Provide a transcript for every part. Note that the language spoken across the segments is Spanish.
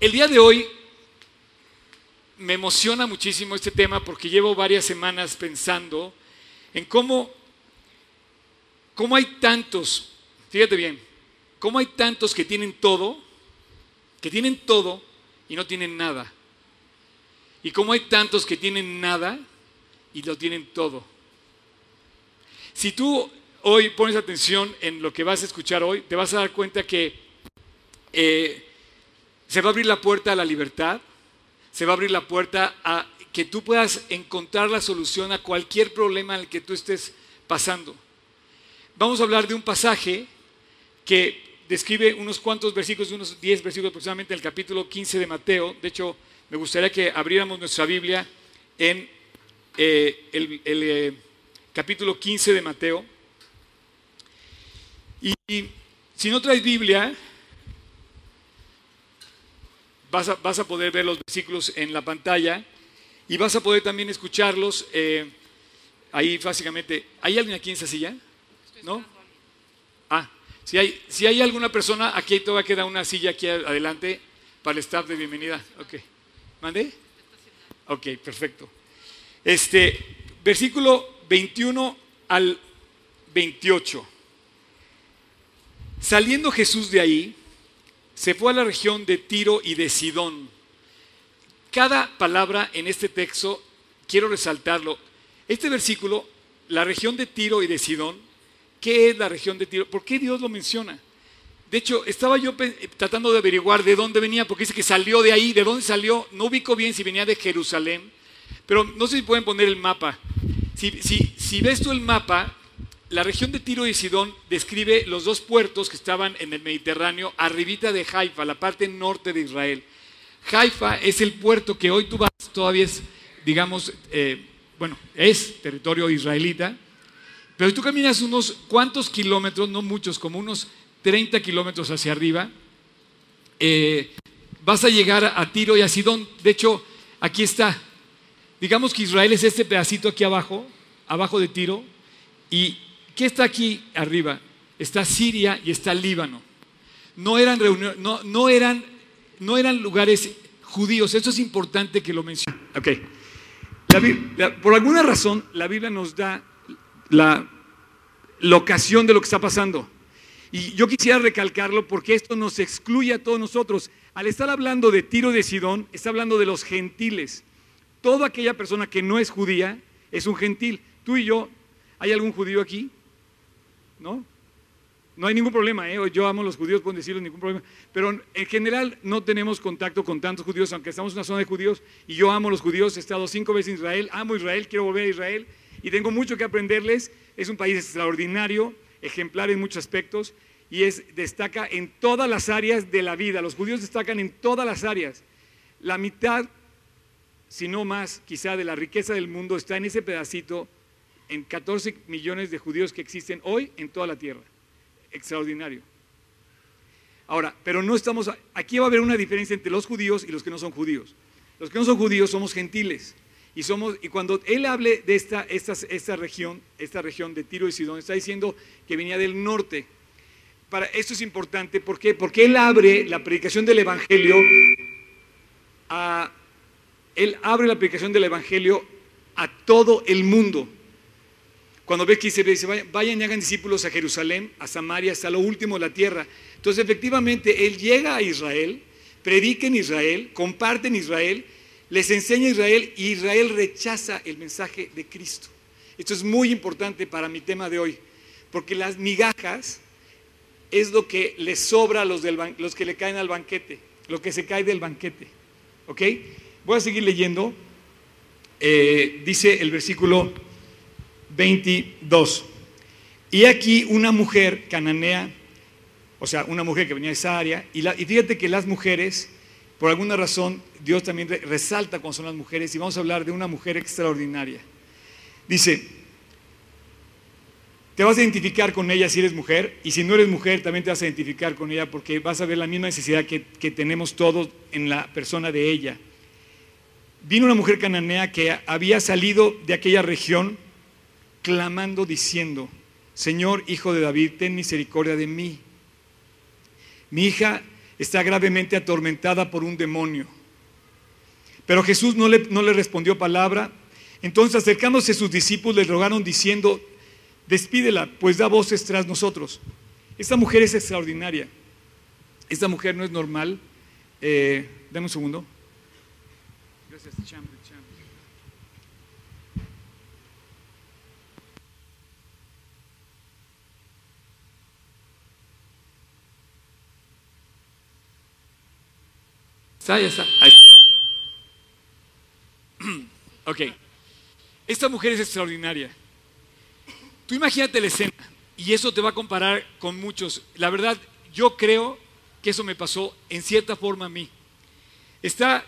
El día de hoy me emociona muchísimo este tema porque llevo varias semanas pensando en cómo, cómo hay tantos, fíjate bien, cómo hay tantos que tienen todo, que tienen todo y no tienen nada. Y cómo hay tantos que tienen nada y lo tienen todo. Si tú hoy pones atención en lo que vas a escuchar hoy, te vas a dar cuenta que eh, se va a abrir la puerta a la libertad, se va a abrir la puerta a que tú puedas encontrar la solución a cualquier problema en el que tú estés pasando. Vamos a hablar de un pasaje que describe unos cuantos versículos, unos 10 versículos aproximadamente, el capítulo 15 de Mateo. De hecho, me gustaría que abriéramos nuestra Biblia en eh, el, eh, capítulo 15 de Mateo. Y si no traes Biblia, vas a, poder ver los versículos en la pantalla y vas a poder también escucharlos eh, ahí básicamente. ¿Hay alguien aquí en esa silla? ¿No? Ah, si hay, si hay alguna persona, aquí todavía queda una silla aquí adelante para el staff de bienvenida. Ok. ¿Mande? Ok, perfecto. Este, versículo 21 al 28. Saliendo Jesús de ahí, se fue a la región de Tiro y de Sidón. Cada palabra en este texto, quiero resaltarlo. Este versículo, la región de Tiro y de Sidón, ¿qué es la región de Tiro? ¿Por qué Dios lo menciona? De hecho, estaba yo tratando de averiguar de dónde venía, porque dice que salió de ahí, de dónde salió, no ubico bien si venía de Jerusalén, pero no sé si pueden poner el mapa. Si, si ves tú el mapa, la región de Tiro y Sidón describe los dos puertos que estaban en el Mediterráneo, arribita de Haifa, la parte norte de Israel. Haifa es el puerto que hoy tú vas, todavía es, digamos, eh, bueno, es territorio israelita, pero tú caminas unos cuantos kilómetros, no muchos, como unos 30 kilómetros hacia arriba, eh, vas a llegar a Tiro y a Sidón. De hecho, aquí está. Digamos que Israel es este pedacito aquí abajo, abajo de Tiro, y ¿Qué está aquí arriba? Está Siria y está Líbano. No eran, no, no eran, lugares judíos. Eso es importante que lo mencione. Okay. por alguna razón, la Biblia nos da la locación de lo que está pasando. Y yo quisiera recalcarlo porque esto nos excluye a todos nosotros. Al estar hablando de Tiro de Sidón, está hablando de los gentiles. Toda aquella persona que no es judía es un gentil. Tú y yo, ¿hay algún judío aquí? ¿No? No hay ningún problema, ¿eh? yo amo los judíos, pueden decirlo, ningún problema. Pero en general no tenemos contacto con tantos judíos, aunque estamos en una zona de judíos y yo amo a los judíos, he estado cinco veces en Israel, amo Israel, quiero volver a Israel y tengo mucho que aprenderles. Es un país extraordinario, ejemplar en muchos aspectos y es, destaca en todas las áreas de la vida. Los judíos destacan en todas las áreas. La mitad, si no más, quizá de la riqueza del mundo está en ese pedacito en 14 millones de judíos que existen hoy en toda la tierra. Extraordinario. Ahora, pero no estamos, aquí va a haber una diferencia entre los judíos y los que no son judíos. Los que no son judíos somos gentiles. Y, somos, y cuando él hable de esta, esta, esta región, esta región de Tiro y Sidón, está diciendo que venía del norte. Para, esto es importante, ¿por qué? Porque él abre la predicación del Evangelio a, él abre la predicación del Evangelio a todo el mundo. Cuando ve que dice, vayan y hagan discípulos a Jerusalén, a Samaria, hasta lo último de la tierra. Entonces, efectivamente, él llega a Israel, predica en Israel, comparte en Israel, les enseña a Israel y Israel rechaza el mensaje de Cristo. Esto es muy importante para mi tema de hoy, porque las migajas es lo que les sobra a los, los que le caen al banquete, lo que se cae del banquete. ¿Ok? Voy a seguir leyendo. Eh, dice el versículo 22. Y aquí una mujer cananea, o sea, una mujer que venía de esa área, y, fíjate que las mujeres, por alguna razón, Dios también resalta cuando son las mujeres, y vamos a hablar de una mujer extraordinaria. Dice, te vas a identificar con ella si eres mujer, y si no eres mujer, también te vas a identificar con ella porque vas a ver la misma necesidad que, que tenemos todos en la persona de ella. Vino una mujer cananea que había salido de aquella región, clamando diciendo, Señor, hijo de David, ten misericordia de mí. Mi hija está gravemente atormentada por un demonio. Pero Jesús no le, no le respondió palabra. Entonces acercándose sus discípulos le rogaron diciendo, despídela, pues da voces tras nosotros. Esta mujer es extraordinaria. Esta mujer no es normal. Eh, dame un segundo. Gracias, Ya está. Ok. Esta mujer es extraordinaria. Tú imagínate la escena y eso te va a comparar con muchos. La verdad, yo creo que eso me pasó en cierta forma a mí. Está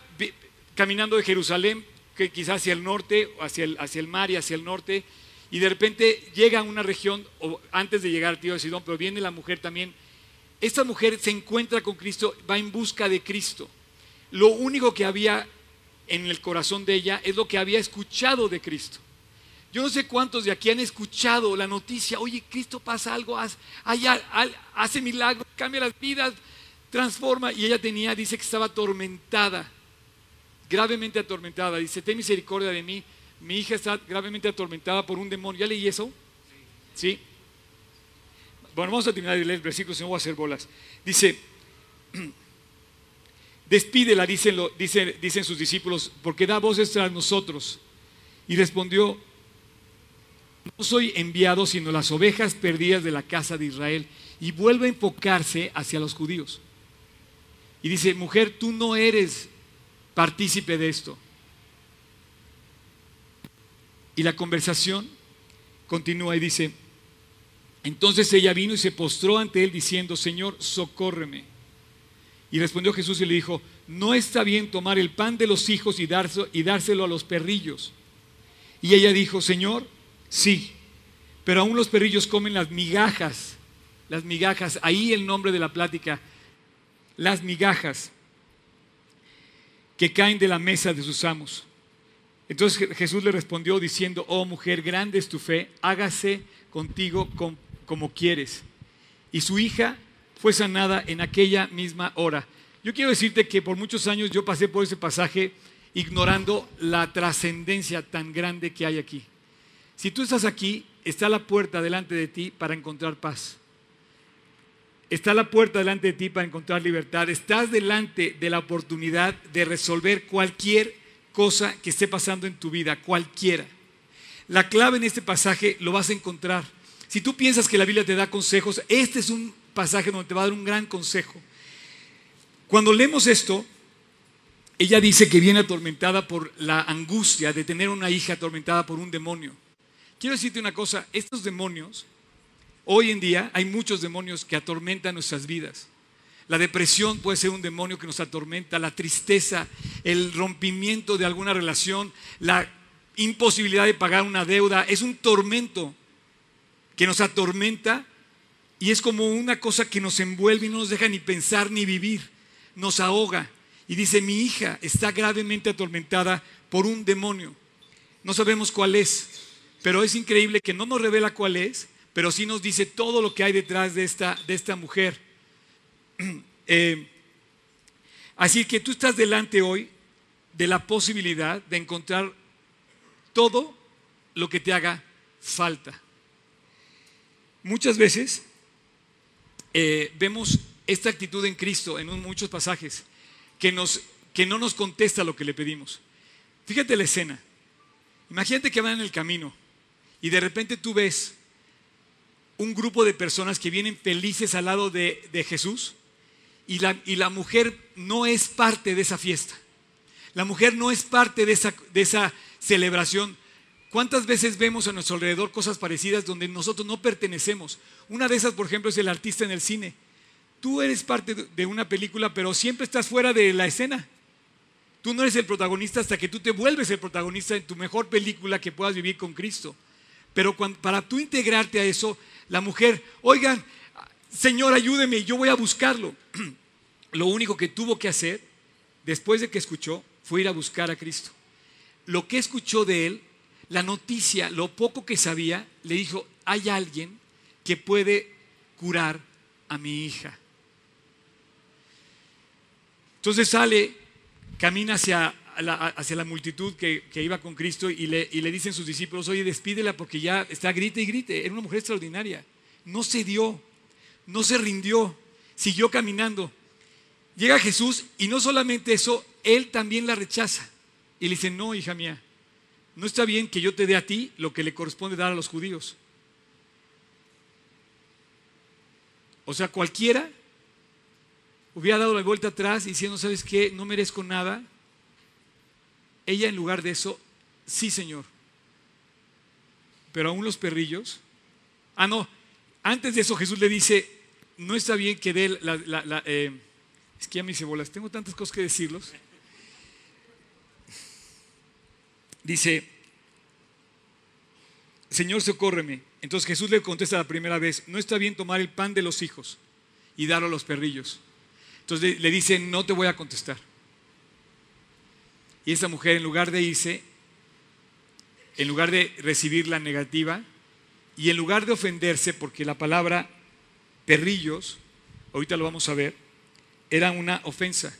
caminando de Jerusalén, que quizás hacia el norte, hacia el, hacia el mar y hacia el norte, y de repente llega a una región, o antes de llegar al tío de Sidón, pero viene la mujer también. Esta mujer se encuentra con Cristo, va en busca de Cristo. Lo único que había en el corazón de ella es lo que había escuchado de Cristo. Yo no sé cuántos de aquí han escuchado la noticia, oye, Cristo pasa algo, hace, milagros, cambia las vidas, transforma. Y ella tenía, dice que estaba atormentada, gravemente atormentada. Dice, ten misericordia de mí, mi hija está gravemente atormentada por un demonio. ¿Ya leí eso? Sí. Bueno, vamos a terminar de leer el versículo, si no voy a hacer bolas. Dice, Despídela, dicen, sus discípulos, porque da voces tras nosotros. Y respondió, no soy enviado sino las ovejas perdidas de la casa de Israel. Y vuelve a enfocarse hacia los judíos. Y dice, mujer, tú no eres partícipe de esto. Y la conversación continúa y dice, entonces ella vino y se postró ante él diciendo, Señor, socórreme. Y respondió Jesús y le dijo, no está bien tomar el pan de los hijos y, dárselo a los perrillos. Y ella dijo, Señor, sí, pero aún los perrillos comen las migajas, las migajas, ahí el nombre de la plática, las migajas que caen de la mesa de sus amos. Entonces Jesús le respondió diciendo, oh mujer, grande es tu fe, hágase contigo como quieres. Y su hija fue sanada en aquella misma hora. Yo quiero decirte que por muchos años yo pasé por ese pasaje ignorando la trascendencia tan grande que hay aquí. Si tú estás aquí, está la puerta delante de ti para encontrar paz. Está la puerta delante de ti para encontrar libertad. Estás delante de la oportunidad de resolver cualquier cosa que esté pasando en tu vida, cualquiera. La clave en este pasaje lo vas a encontrar. Si tú piensas que la Biblia te da consejos, este es un pasaje donde te va a dar un gran consejo. Cuando leemos esto, ella dice que viene atormentada por la angustia de tener una hija atormentada por un demonio. Quiero decirte una cosa, estos demonios, hoy en día hay muchos demonios que atormentan nuestras vidas. La depresión puede ser un demonio que nos atormenta, la tristeza, el rompimiento de alguna relación, la imposibilidad de pagar una deuda, es un tormento que nos atormenta y es como una cosa que nos envuelve y no nos deja ni pensar ni vivir, nos ahoga. Y dice, mi hija está gravemente atormentada por un demonio. No sabemos cuál es, pero es increíble que no nos revela cuál es, pero sí nos dice todo lo que hay detrás de esta, de esta mujer. Eh, así que tú estás delante hoy de la posibilidad de encontrar todo lo que te haga falta. Muchas veces eh, vemos esta actitud en Cristo en muchos pasajes, que, nos, que no nos contesta lo que le pedimos. Fíjate la escena. Imagínate que van en el camino y de repente tú ves un grupo de personas que vienen felices al lado de, Jesús y la, y la, mujer no es parte de esa fiesta. La mujer no es parte de esa, de esa celebración. ¿Cuántas veces vemos a nuestro alrededor cosas parecidas donde nosotros no pertenecemos? Una de esas, por ejemplo, es el artista en el cine. Tú eres parte de una película, pero siempre estás fuera de la escena. Tú no eres el protagonista hasta que tú te vuelves el protagonista en tu mejor película que puedas vivir con Cristo. Pero para tú integrarte a eso, la mujer, oigan, Señor, ayúdeme, yo voy a buscarlo. Lo único que tuvo que hacer, después de que escuchó, fue ir a buscar a Cristo. Lo que escuchó de él la noticia, lo poco que sabía, le dijo, hay alguien que puede curar a mi hija. Entonces sale, camina hacia la, multitud que, iba con Cristo y le, y le dicen sus discípulos, oye, despídela porque ya está grite y grite. Era una mujer extraordinaria. No se dio, no se rindió, siguió caminando. Llega Jesús y no solamente eso, él también la rechaza. Y le dice, no, hija mía, no está bien que yo te dé a ti lo que le corresponde dar a los judíos. O sea, cualquiera hubiera dado la vuelta atrás diciendo, ¿sabes qué? No merezco nada. Ella en lugar de eso, sí, Señor. Pero aún los perrillos. Ah, no. Antes de eso Jesús le dice, no está bien que dé la... Eh, es que ya me hice bolas, tengo tantas cosas que decirlos. Dice, Señor, socórreme. Entonces Jesús le contesta la primera vez, no está bien tomar el pan de los hijos y darlo a los perrillos. Entonces le dice, no te voy a contestar. Y esa mujer en lugar de irse, en lugar de recibir la negativa y en lugar de ofenderse, porque la palabra perrillos, ahorita lo vamos a ver, era una ofensa,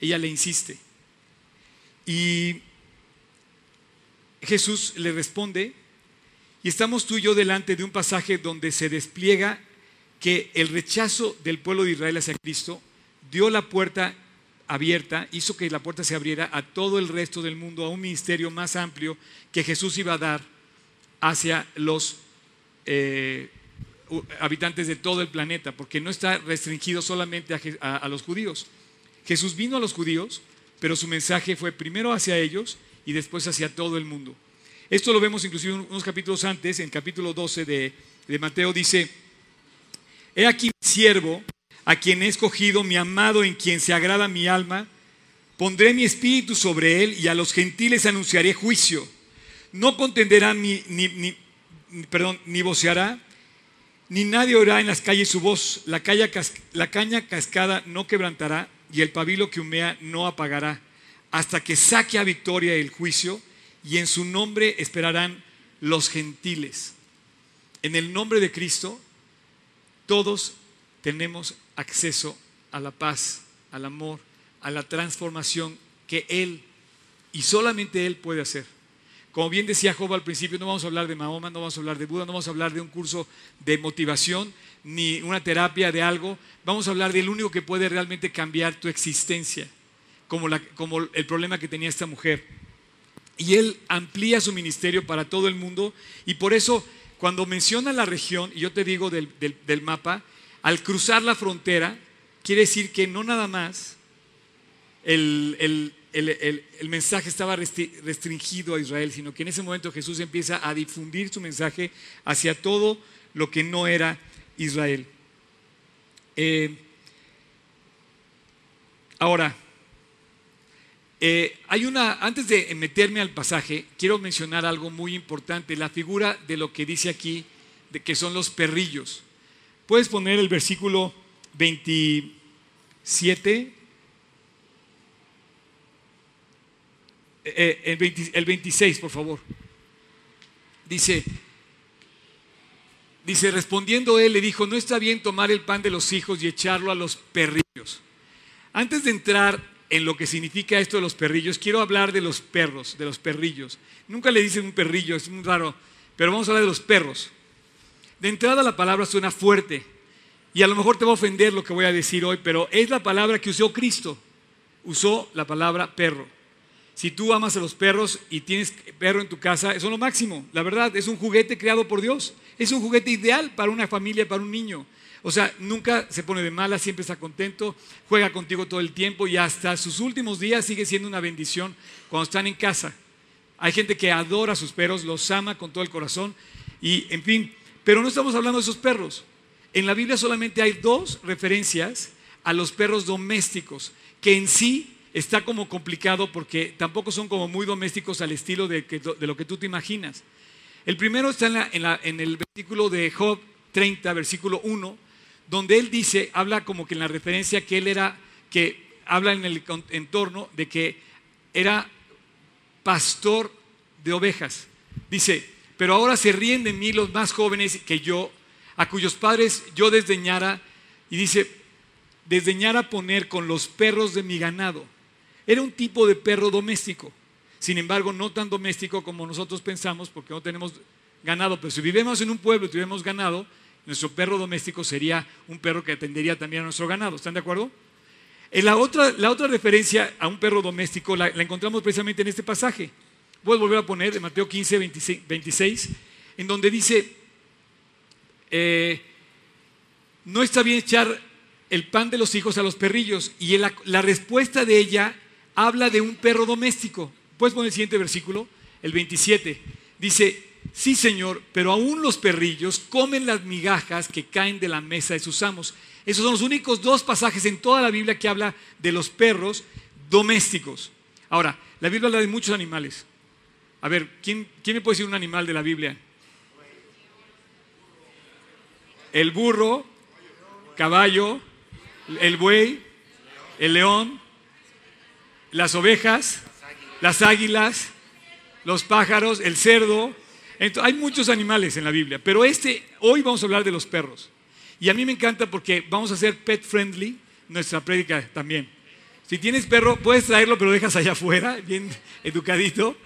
ella le insiste. Y Jesús le responde, y estamos tú y yo delante de un pasaje donde se despliega que el rechazo del pueblo de Israel hacia Cristo dio la puerta abierta, hizo que la puerta se abriera a todo el resto del mundo, a un ministerio más amplio que Jesús iba a dar hacia los eh, habitantes de todo el planeta, porque no está restringido solamente a, los judíos. Jesús vino a los judíos, pero su mensaje fue primero hacia ellos y después hacia todo el mundo. Esto lo vemos inclusive unos capítulos antes, en capítulo 12 de, Mateo dice, He aquí mi siervo, a quien he escogido, mi amado, en quien se agrada mi alma, pondré mi espíritu sobre él y a los gentiles anunciaré juicio. No contenderá ni, ni, perdón, ni voceará, ni nadie oirá en las calles su voz. La caña cascada no quebrantará y el pabilo que humea no apagará, hasta que saque a victoria el juicio y en su nombre esperarán los gentiles. En el nombre de Cristo, todos tenemos acceso a la paz, al amor, a la transformación que Él y solamente Él puede hacer. Como bien decía Job al principio, no vamos a hablar de Mahoma, no vamos a hablar de Buda, no vamos a hablar de un curso de motivación ni una terapia de algo, vamos a hablar del único que puede realmente cambiar tu existencia, como, el problema que tenía esta mujer. Y él amplía su ministerio para todo el mundo y por eso cuando menciona la región, y yo te digo del, mapa, al cruzar la frontera, quiere decir que no nada más el, mensaje estaba restringido a Israel, sino que en ese momento Jesús empieza a difundir su mensaje hacia todo lo que no era Israel. Eh, ahora, eh, hay una, antes de meterme al pasaje, quiero mencionar algo muy importante, la figura de lo que dice aquí, de que son los perrillos. Puedes poner el versículo 27, eh, el, el 26, por favor. Dice, dice, respondiendo él, le dijo, no está bien tomar el pan de los hijos y echarlo a los perrillos. Antes de entrar en lo que significa esto de los perrillos, quiero hablar de los perros, de los perrillos. Nunca le dicen un perrillo, es muy raro, pero vamos a hablar de los perros. De entrada la palabra suena fuerte y a lo mejor te va a ofender lo que voy a decir hoy, pero es la palabra que usó Cristo. Usó la palabra perro. Si tú amas a los perros y tienes perro en tu casa, eso es lo máximo. La verdad, es un juguete creado por Dios. Es un juguete ideal para una familia, para un niño. O sea, nunca se pone de mala, siempre está contento, juega contigo todo el tiempo y hasta sus últimos días sigue siendo una bendición cuando están en casa. Hay gente que adora a sus perros, los ama con todo el corazón y, en fin, pero no estamos hablando de esos perros. En la Biblia solamente hay dos referencias a los perros domésticos, que en sí está como complicado porque tampoco son como muy domésticos al estilo de, lo que tú te imaginas. El primero está en, en el versículo de Job 30, versículo 1, donde él dice, habla como que en la referencia que él era, que habla en el entorno de que era pastor de ovejas. Dice, pero ahora se ríen de mí los más jóvenes que yo, a cuyos padres yo desdeñara, y dice, desdeñara poner con los perros de mi ganado. Era un tipo de perro doméstico. Sin embargo, no tan doméstico como nosotros pensamos, porque no tenemos ganado. Pero si vivimos en un pueblo y tuviéramos ganado, nuestro perro doméstico sería un perro que atendería también a nuestro ganado. ¿Están de acuerdo? En la, otra, la otra referencia a un perro doméstico la, encontramos precisamente en este pasaje. Voy a volver a poner de Mateo 15, 26, en donde dice, eh, no está bien echar el pan de los hijos a los perrillos. Y la, la respuesta de ella habla de un perro doméstico. Puedes poner el siguiente versículo, el 27. Dice, sí Señor, pero aún los perrillos comen las migajas que caen de la mesa de sus amos. Esos son los únicos dos pasajes en toda la Biblia que habla de los perros domésticos. Ahora, la Biblia habla de muchos animales. A ver, ¿quién, quién me puede decir un animal de la Biblia? El burro, caballo, el buey, el león, las ovejas, las águilas, los pájaros, el cerdo. Hay muchos animales en la Biblia, pero este, hoy vamos a hablar de los perros. Y a mí me encanta porque vamos a hacer pet friendly nuestra prédica también. Si tienes perro, puedes traerlo, pero dejas allá afuera, bien educadito.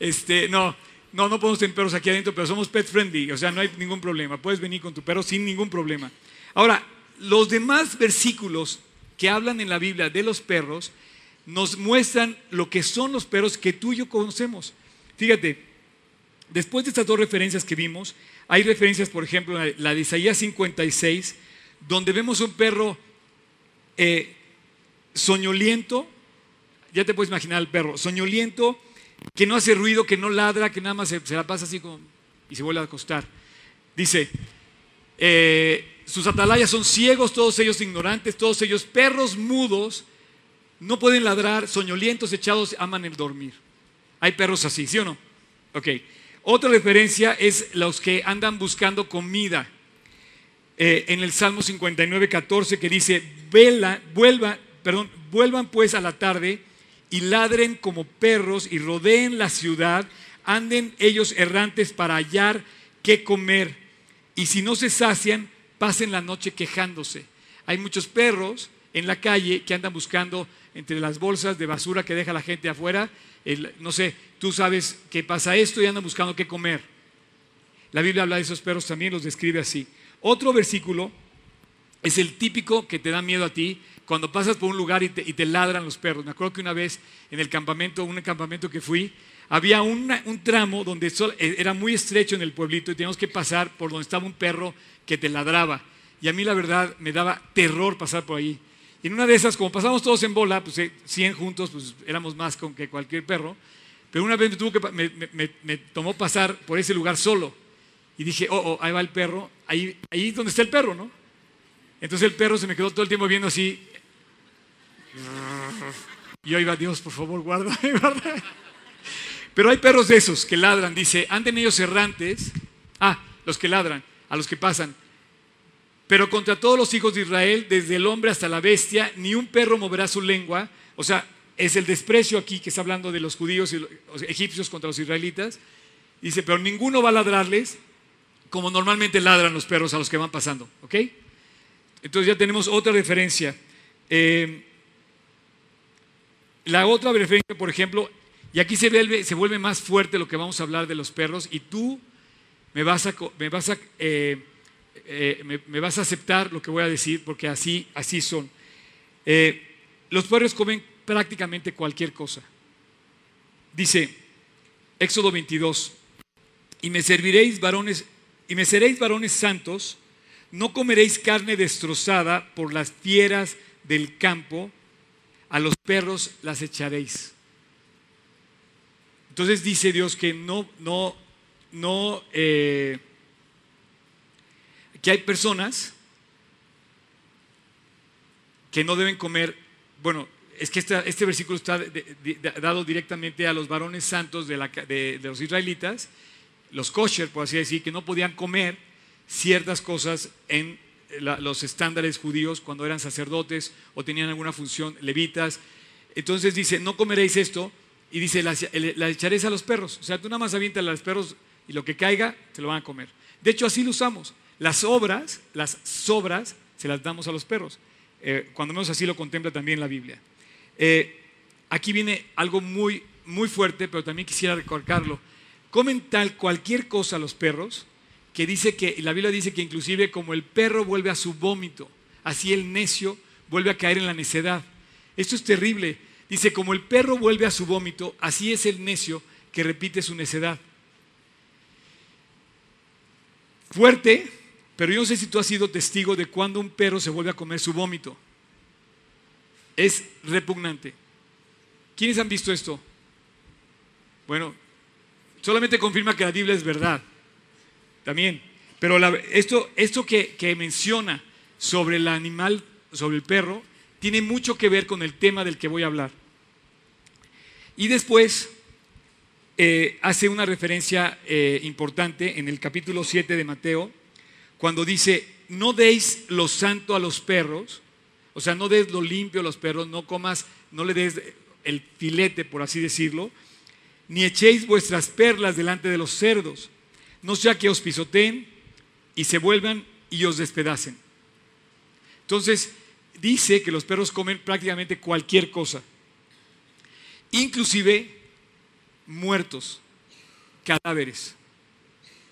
Este, no, no, no podemos tener perros aquí adentro, pero somos pet friendly, o sea, no hay ningún problema. Puedes venir con tu perro sin ningún problema. Ahora, los demás versículos que hablan en la Biblia de los perros nos muestran lo que son los perros que tú y yo conocemos. Fíjate, después de estas dos referencias que vimos, hay referencias, por ejemplo, la de Isaías 56, donde vemos un perro eh, soñoliento, ya te puedes imaginar el perro, soñoliento, que no hace ruido, que no ladra, que nada más se, la pasa así como, y se vuelve a acostar. Dice, eh, sus atalayas son ciegos, todos ellos ignorantes, todos ellos perros mudos, no pueden ladrar, soñolientos, echados, aman el dormir. Hay perros así, ¿sí o no? Ok. Otra referencia es los que andan buscando comida. Eh, en el Salmo 59, 14, que dice, Vela, vuelva, perdón, vuelvan pues a la tarde y ladren como perros y rodeen la ciudad, anden ellos errantes para hallar qué comer. Y si no se sacian, pasen la noche quejándose. Hay muchos perros en la calle que andan buscando entre las bolsas de basura que deja la gente afuera. No sé, tú sabes que pasa esto y andan buscando qué comer. La Biblia habla de esos perros también, los describe así. Otro versículo es el típico que te da miedo a ti cuando pasas por un lugar y te, ladran los perros. Me acuerdo que una vez en el campamento, un campamento que fui, había un tramo donde e, era muy estrecho en el pueblito y teníamos que pasar por donde estaba un perro que te ladraba. Y a mí la verdad me daba terror pasar por ahí. Y en una de esas, como pasamos todos en bola, pues 100 eh, juntos, pues éramos más con que cualquier perro. Pero una vez me, tuvo que, me, tomó pasar por ese lugar solo. Y dije, oh, oh, ahí va el perro, ahí, ahí donde está el perro, ¿no? Entonces el perro se me quedó todo el tiempo viendo así. Y yo iba, Dios, por favor, guarda, guarda. Pero hay perros de esos que ladran, dice, anden ellos errantes. Ah, los que ladran, a los que pasan. Pero contra todos los hijos de Israel, desde el hombre hasta la bestia, ni un perro moverá su lengua. O sea, es el desprecio aquí que está hablando de los judíos y los egipcios contra los israelitas. Dice, pero ninguno va a ladrarles como normalmente ladran los perros a los que van pasando. ¿Ok? Entonces ya tenemos otra referencia. Eh, la otra referencia, por ejemplo, y aquí se vuelve, más fuerte lo que vamos a hablar de los perros, y tú me vas a, me vas a eh, eh, me, vas a aceptar lo que voy a decir porque así, así son. Eh, los perros comen prácticamente cualquier cosa. Dice Éxodo 22, y me serviréis varones, y me seréis varones santos, no comeréis carne destrozada por las fieras del campo, a los perros las echaréis. Entonces dice Dios que no, no, no, eh, que hay personas que no deben comer, bueno, es que este, versículo está dado directamente a los varones santos de, los israelitas, los kosher, por así decir, que no podían comer ciertas cosas en los estándares judíos cuando eran sacerdotes o tenían alguna función, levitas. Entonces dice, no comeréis esto, y dice, la, echaréis a los perros. O sea, tú nada más avientas a los perros y lo que caiga, se lo van a comer. De hecho, así lo usamos. Las obras, las sobras, se las damos a los perros. Eh, cuando menos así lo contempla también la Biblia. Eh, aquí viene algo muy, muy fuerte, pero también quisiera recalcarlo. Comen tal cualquier cosa los perros, que dice que, la Biblia dice que inclusive como el perro vuelve a su vómito, así el necio vuelve a caer en la necedad. Esto es terrible. Dice, como el perro vuelve a su vómito, así es el necio que repite su necedad. Fuerte, pero yo no sé si tú has sido testigo de cuando un perro se vuelve a comer su vómito. Es repugnante. ¿Quiénes han visto esto? Bueno, solamente confirma que la Biblia es verdad. También. Pero esto, esto que, que menciona sobre el animal, sobre el perro, tiene mucho que ver con el tema del que voy a hablar. Y después eh, hace una referencia eh, importante en el capítulo 7 de Mateo, cuando dice, no deis lo santo a los perros, o sea, no des lo limpio a los perros, no comas, no le des el filete, por así decirlo, ni echéis vuestras perlas delante de los cerdos, no sea que os pisoteen y se vuelvan y os despedacen. Entonces, dice que los perros comen prácticamente cualquier cosa, inclusive muertos, cadáveres.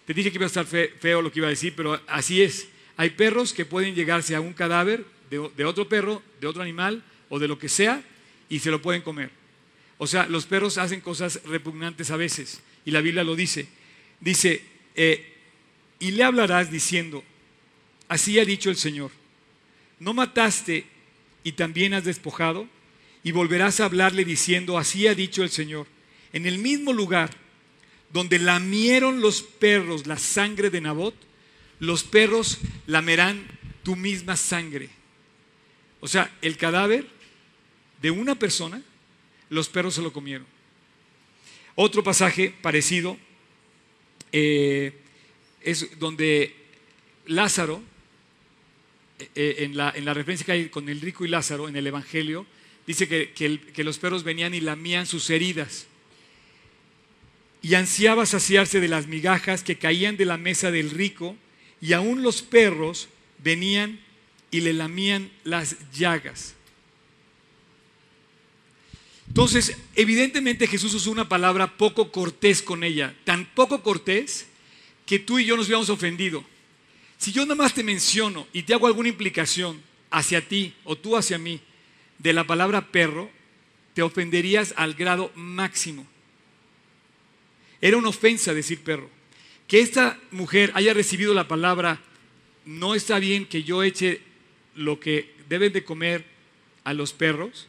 Te dije que iba a estar feo lo que iba a decir, pero así es. Hay perros que pueden llegarse a un cadáver de, otro perro, de otro animal o de lo que sea y se lo pueden comer. O sea, los perros hacen cosas repugnantes a veces y la Biblia lo dice. Dice, eh, y le hablarás diciendo, así ha dicho el Señor ¿no mataste y también has despojado? Y volverás a hablarle diciendo, así ha dicho el Señor, en el mismo lugar donde lamieron los perros la sangre de Nabot, los perros lamerán tu misma sangre. O sea, el cadáver de una persona, los perros se lo comieron. Otro pasaje parecido eh, es donde Lázaro, eh, en, la, referencia que hay con el rico y Lázaro en el Evangelio, dice que, los perros venían y lamían sus heridas. Y ansiaba saciarse de las migajas que caían de la mesa del rico, y aún los perros venían y le lamían las llagas. Entonces, evidentemente Jesús usó una palabra poco cortés con ella, tan poco cortés que tú y yo nos habíamos ofendido. Si yo nada más te menciono y te hago alguna implicación hacia ti o tú hacia mí de la palabra perro, te ofenderías al grado máximo. Era una ofensa decir perro. Que esta mujer haya recibido la palabra, no está bien que yo eche lo que deben de comer a los perros.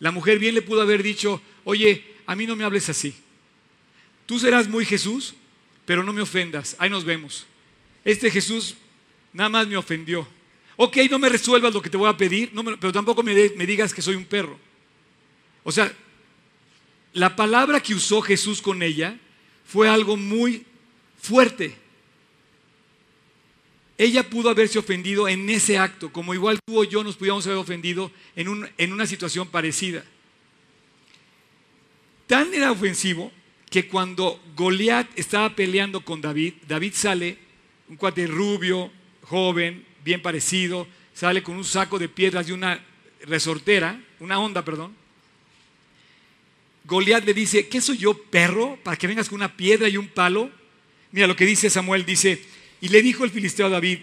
La mujer bien le pudo haber dicho, oye, a mí no me hables así. Tú serás muy Jesús, pero no me ofendas. Ahí nos vemos este Jesús nada más me ofendió. Ok, no me resuelvas lo que te voy a pedir, pero tampoco me digas que soy un perro. O sea, la palabra que usó Jesús con ella fue algo muy fuerte. Ella pudo haberse ofendido en ese acto, como igual tú o yo nos pudiéramos haber ofendido en, una situación parecida. Tan era ofensivo que cuando Goliat estaba peleando con David, David sale un cuate rubio, joven, bien parecido, sale con un saco de piedras y una resortera, una onda, perdón. Goliat le dice, ¿qué soy yo, perro, para que vengas con una piedra y un palo? Mira lo que dice Samuel, dice, y le dijo el filisteo a David,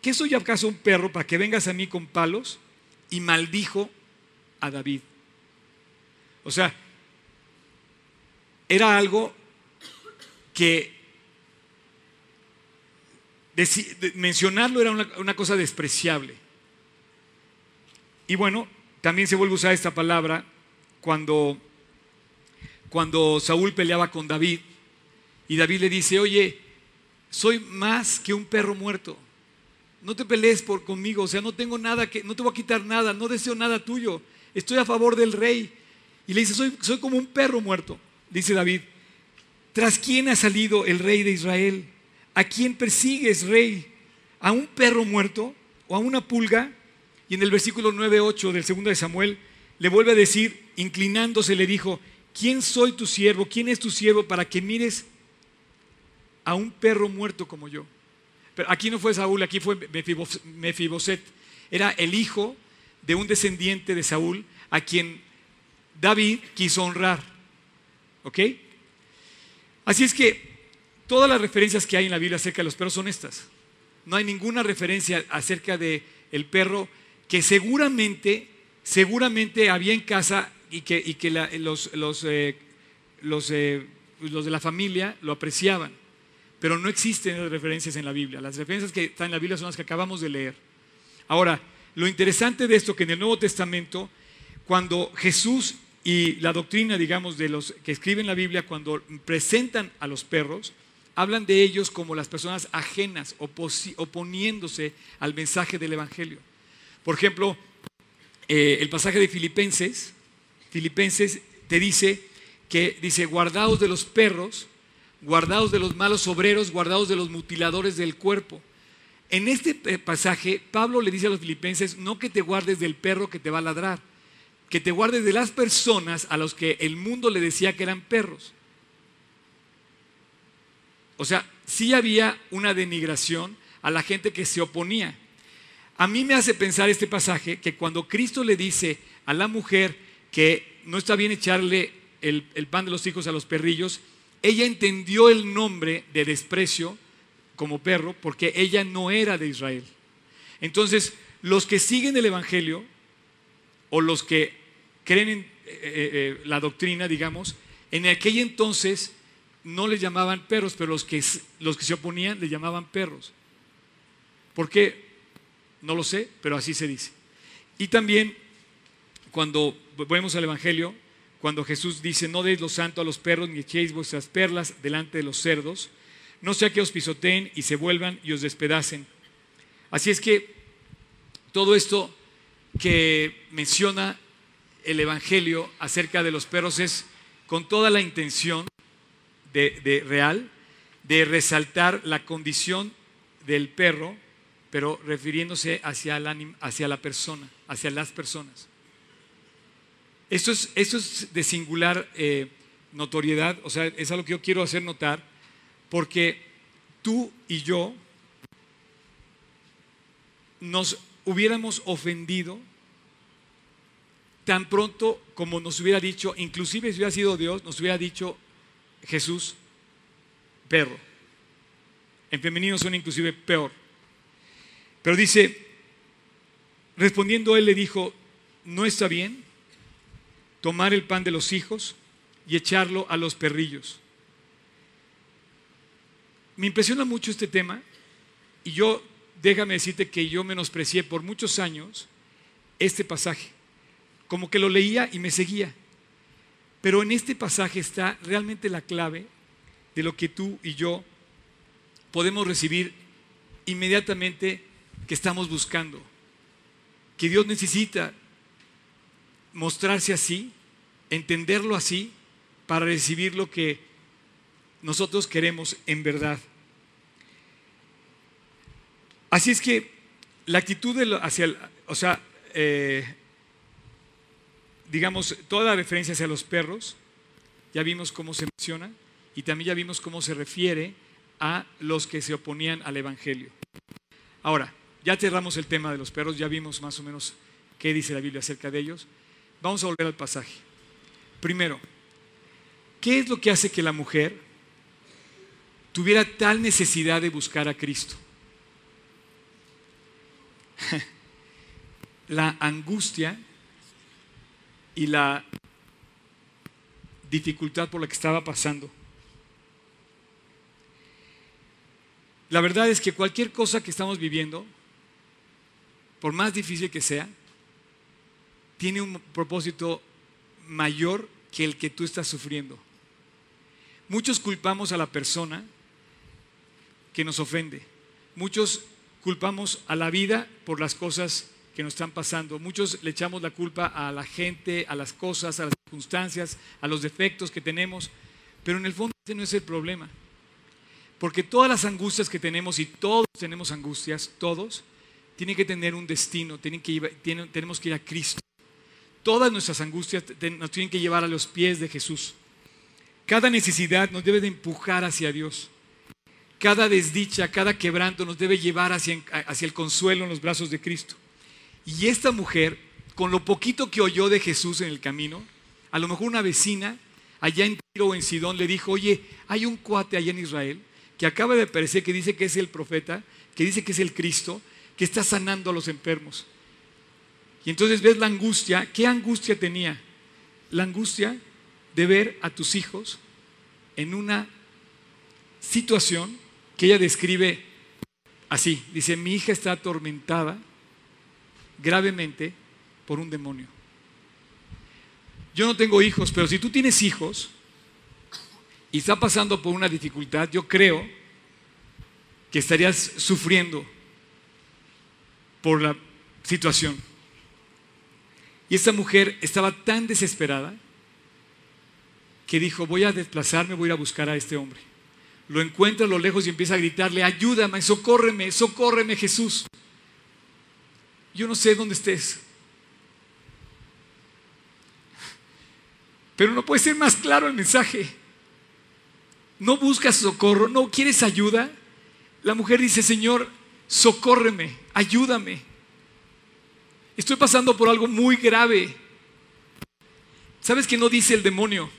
¿qué soy acaso un perro para que vengas a mí con palos? Y maldijo a David. O sea, era algo que mencionarlo era una, cosa despreciable. Y bueno, también se vuelve a usar esta palabra cuando, cuando Saúl peleaba con David y David le dice, oye, soy más que un perro muerto. No te pelees por conmigo, o sea, no tengo nada que, no te voy a quitar nada, no deseo nada tuyo. Estoy a favor del rey. Y le dice, soy, soy como un perro muerto, dice David. ¿Tras quién ha salido el rey de Israel? ¿A quién persigues, rey? ¿A un perro muerto o a una pulga? Y en el versículo 9-8 del segundo de Samuel le vuelve a decir, inclinándose, le dijo, ¿quién soy tu siervo? ¿Quién es tu siervo para que mires a un perro muerto como yo? Pero aquí no fue Saúl, aquí fue Mefiboset. Era el hijo de un descendiente de Saúl a quien David quiso honrar. ¿Ok? Así es que todas las referencias que hay en la Biblia acerca de los perros son estas. No hay ninguna referencia acerca de el perro que seguramente, seguramente había en casa y que, que los, los, eh, eh, los de la familia lo apreciaban. Pero no existen referencias en la Biblia. Las referencias que están en la Biblia son las que acabamos de leer. Ahora, lo interesante de esto que en el Nuevo Testamento, cuando Jesús y la doctrina, digamos, de los que escriben la Biblia, cuando presentan a los perros, hablan de ellos como las personas ajenas, oponiéndose al mensaje del Evangelio. Por ejemplo, eh, el pasaje de Filipenses, Filipenses te dice que dice, guardaos de los perros, guardaos de los malos obreros, guardaos de los mutiladores del cuerpo. En este eh, pasaje, Pablo le dice a los filipenses, no que te guardes del perro que te va a ladrar, que te guardes de las personas a los que el mundo le decía que eran perros. O sea, sí había una denigración a la gente que se oponía. A mí me hace pensar este pasaje que cuando Cristo le dice a la mujer que no está bien echarle el, pan de los hijos a los perrillos, ella entendió el nombre de desprecio como perro porque ella no era de Israel. Entonces, los que siguen el Evangelio o los que creen en eh, eh, eh, la doctrina, digamos, en aquel entonces no les llamaban perros, pero los que, los que se oponían le llamaban perros. ¿Por qué? No lo sé, pero así se dice. Y también cuando vemos al Evangelio, cuando Jesús dice, no deis lo santo a los perros ni echéis vuestras perlas delante de los cerdos, no sea que os pisoteen y se vuelvan y os despedacen. Así es que todo esto que menciona el Evangelio acerca de los perros es con toda la intención de real de resaltar la condición del perro pero refiriéndose hacia, hacia la persona, hacia las personas. Esto es, de singular eh, notoriedad, o sea, es algo que yo quiero hacer notar, porque tú y yo nos hubiéramos ofendido tan pronto como nos hubiera dicho, inclusive si hubiera sido Dios, nos hubiera dicho Jesús, perro. En femenino son inclusive peor. Pero dice, respondiendo él le dijo, no está bien tomar el pan de los hijos y echarlo a los perrillos. Me impresiona mucho este tema y yo, déjame decirte que yo menosprecié por muchos años este pasaje, como que lo leía y me seguía. Pero en este pasaje está realmente la clave de lo que tú y yo podemos recibir inmediatamente que estamos buscando. Que Dios necesita mostrarse así, entenderlo así, para recibir lo que nosotros queremos en verdad. Así es que la actitud hacia el, o sea, eh, digamos, toda la referencia hacia los perros, ya vimos cómo se menciona y también ya vimos cómo se refiere a los que se oponían al Evangelio. Ahora, ya cerramos el tema de los perros, ya vimos más o menos qué dice la Biblia acerca de ellos. Vamos a volver al pasaje. Primero, ¿qué es lo que hace que la mujer tuviera tal necesidad de buscar a Cristo? la angustia y la dificultad por la que estaba pasando. La verdad es que cualquier cosa que estamos viviendo, por más difícil que sea, tiene un propósito mayor que el que tú estás sufriendo. Muchos culpamos a la persona que nos ofende. Muchos culpamos a la vida por las cosas que nos están pasando. Muchos le echamos la culpa a la gente, a las cosas, a las circunstancias, a los defectos que tenemos. Pero en el fondo ese no es el problema. Porque todas las angustias que tenemos, y todos tenemos angustias, todos, tiene que tener un destino, tienen que, tenemos que ir a Cristo. Todas nuestras angustias nos tienen que llevar a los pies de Jesús. Cada necesidad nos debe de empujar hacia Dios. Cada desdicha, cada quebranto nos debe llevar hacia, hacia el consuelo en los brazos de Cristo. Y esta mujer con lo poquito que oyó de Jesús en el camino, a lo mejor una vecina allá en Tiro o en Sidón le dijo, oye, hay un cuate allá en Israel que acaba de aparecer, que dice que es el profeta, que dice que es el Cristo, que está sanando a los enfermos. Y entonces ves la angustia. ¿Qué angustia tenía? La angustia de ver a tus hijos en una situación que ella describe así. Dice, mi hija está atormentada gravemente por un demonio. Yo no tengo hijos, pero si tú tienes hijos y está pasando por una dificultad, yo creo que estarías sufriendo por la situación. Y esta mujer estaba tan desesperada que dijo, voy a desplazarme, voy a ir a buscar a este hombre. Lo encuentra a lo lejos y empieza a gritarle, ayúdame, socórreme, socórreme Jesús. Yo no sé dónde estés. Pero no puede ser más claro el mensaje. No buscas socorro, no quieres ayuda. La mujer dice, Señor, socórreme, ayúdame. Estoy pasando por algo muy grave. ¿Sabes que no dice el demonio?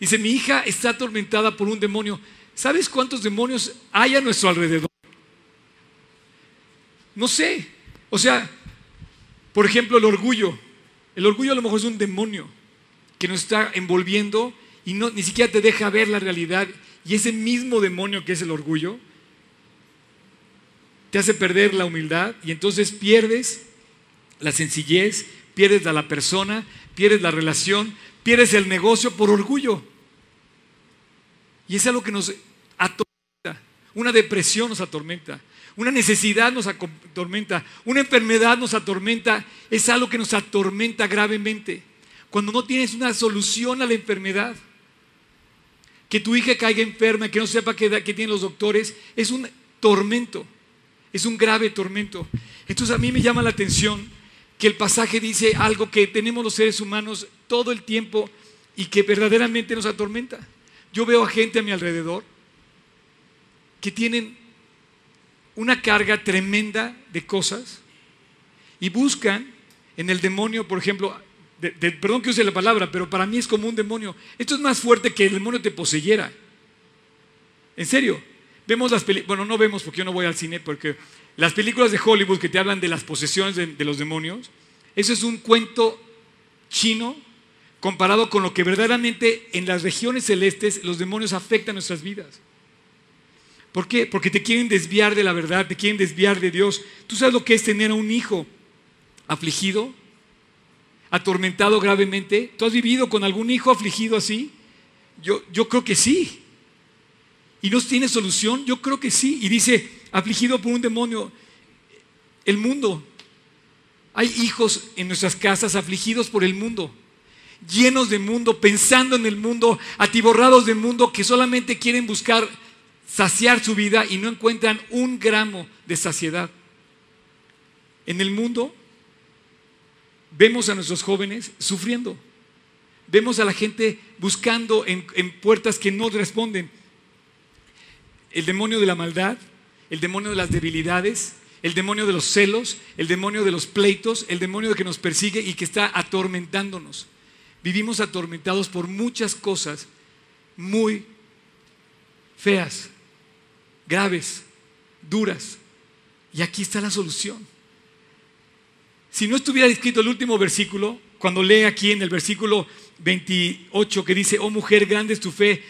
Dice, mi hija está atormentada por un demonio. ¿Sabes cuántos demonios hay a nuestro alrededor? No sé. O sea, por ejemplo, el orgullo. El orgullo a lo mejor es un demonio que nos está envolviendo y no, ni siquiera te deja ver la realidad. Y ese mismo demonio que es el orgullo te hace perder la humildad y entonces pierdes la sencillez, pierdes a la persona, pierdes la relación, pierdes el negocio por orgullo. Y es algo que nos atormenta. Una depresión nos atormenta. Una necesidad nos atormenta. Una enfermedad nos atormenta. Es algo que nos atormenta gravemente. Cuando no tienes una solución a la enfermedad. Que tu hija caiga enferma, que no sepa qué, tienen los doctores, es un tormento. Es un grave tormento. Entonces a mí me llama la atención que el pasaje dice algo que tenemos los seres humanos todo el tiempo y que verdaderamente nos atormenta. Yo veo a gente a mi alrededor que tienen una carga tremenda de cosas y buscan en el demonio, por ejemplo, perdón que use la palabra, pero para mí es como un demonio. Esto es más fuerte que el demonio te poseyera. En serio, vemos las películas, bueno, no vemos porque yo no voy al cine, porque las películas de Hollywood que te hablan de las posesiones de, los demonios, eso es un cuento chino comparado con lo que verdaderamente en las regiones celestes los demonios afectan nuestras vidas. ¿Por qué? Porque te quieren desviar de la verdad, te quieren desviar de Dios. ¿Tú sabes lo que es tener a un hijo afligido, atormentado gravemente? ¿Tú has vivido con algún hijo afligido así? Yo, yo creo que sí. ¿Y no tiene solución? Yo creo que sí. Y dice, afligido por un demonio. El mundo. Hay hijos en nuestras casas afligidos por el mundo, llenos de mundo, pensando en el mundo, atiborrados del mundo, que solamente quieren buscar saciar su vida y no encuentran un gramo de saciedad. En el mundo vemos a nuestros jóvenes sufriendo. Vemos a la gente buscando en, en puertas que no responden. El demonio de la maldad el demonio de las debilidades, el demonio de los celos, el demonio de los pleitos, el demonio que nos persigue y que está atormentándonos. Vivimos atormentados por muchas cosas muy feas, graves, duras. Y aquí está la solución. Si no estuviera escrito el último versículo, cuando lee aquí en el versículo 28 que dice, oh mujer, grande es tu fe,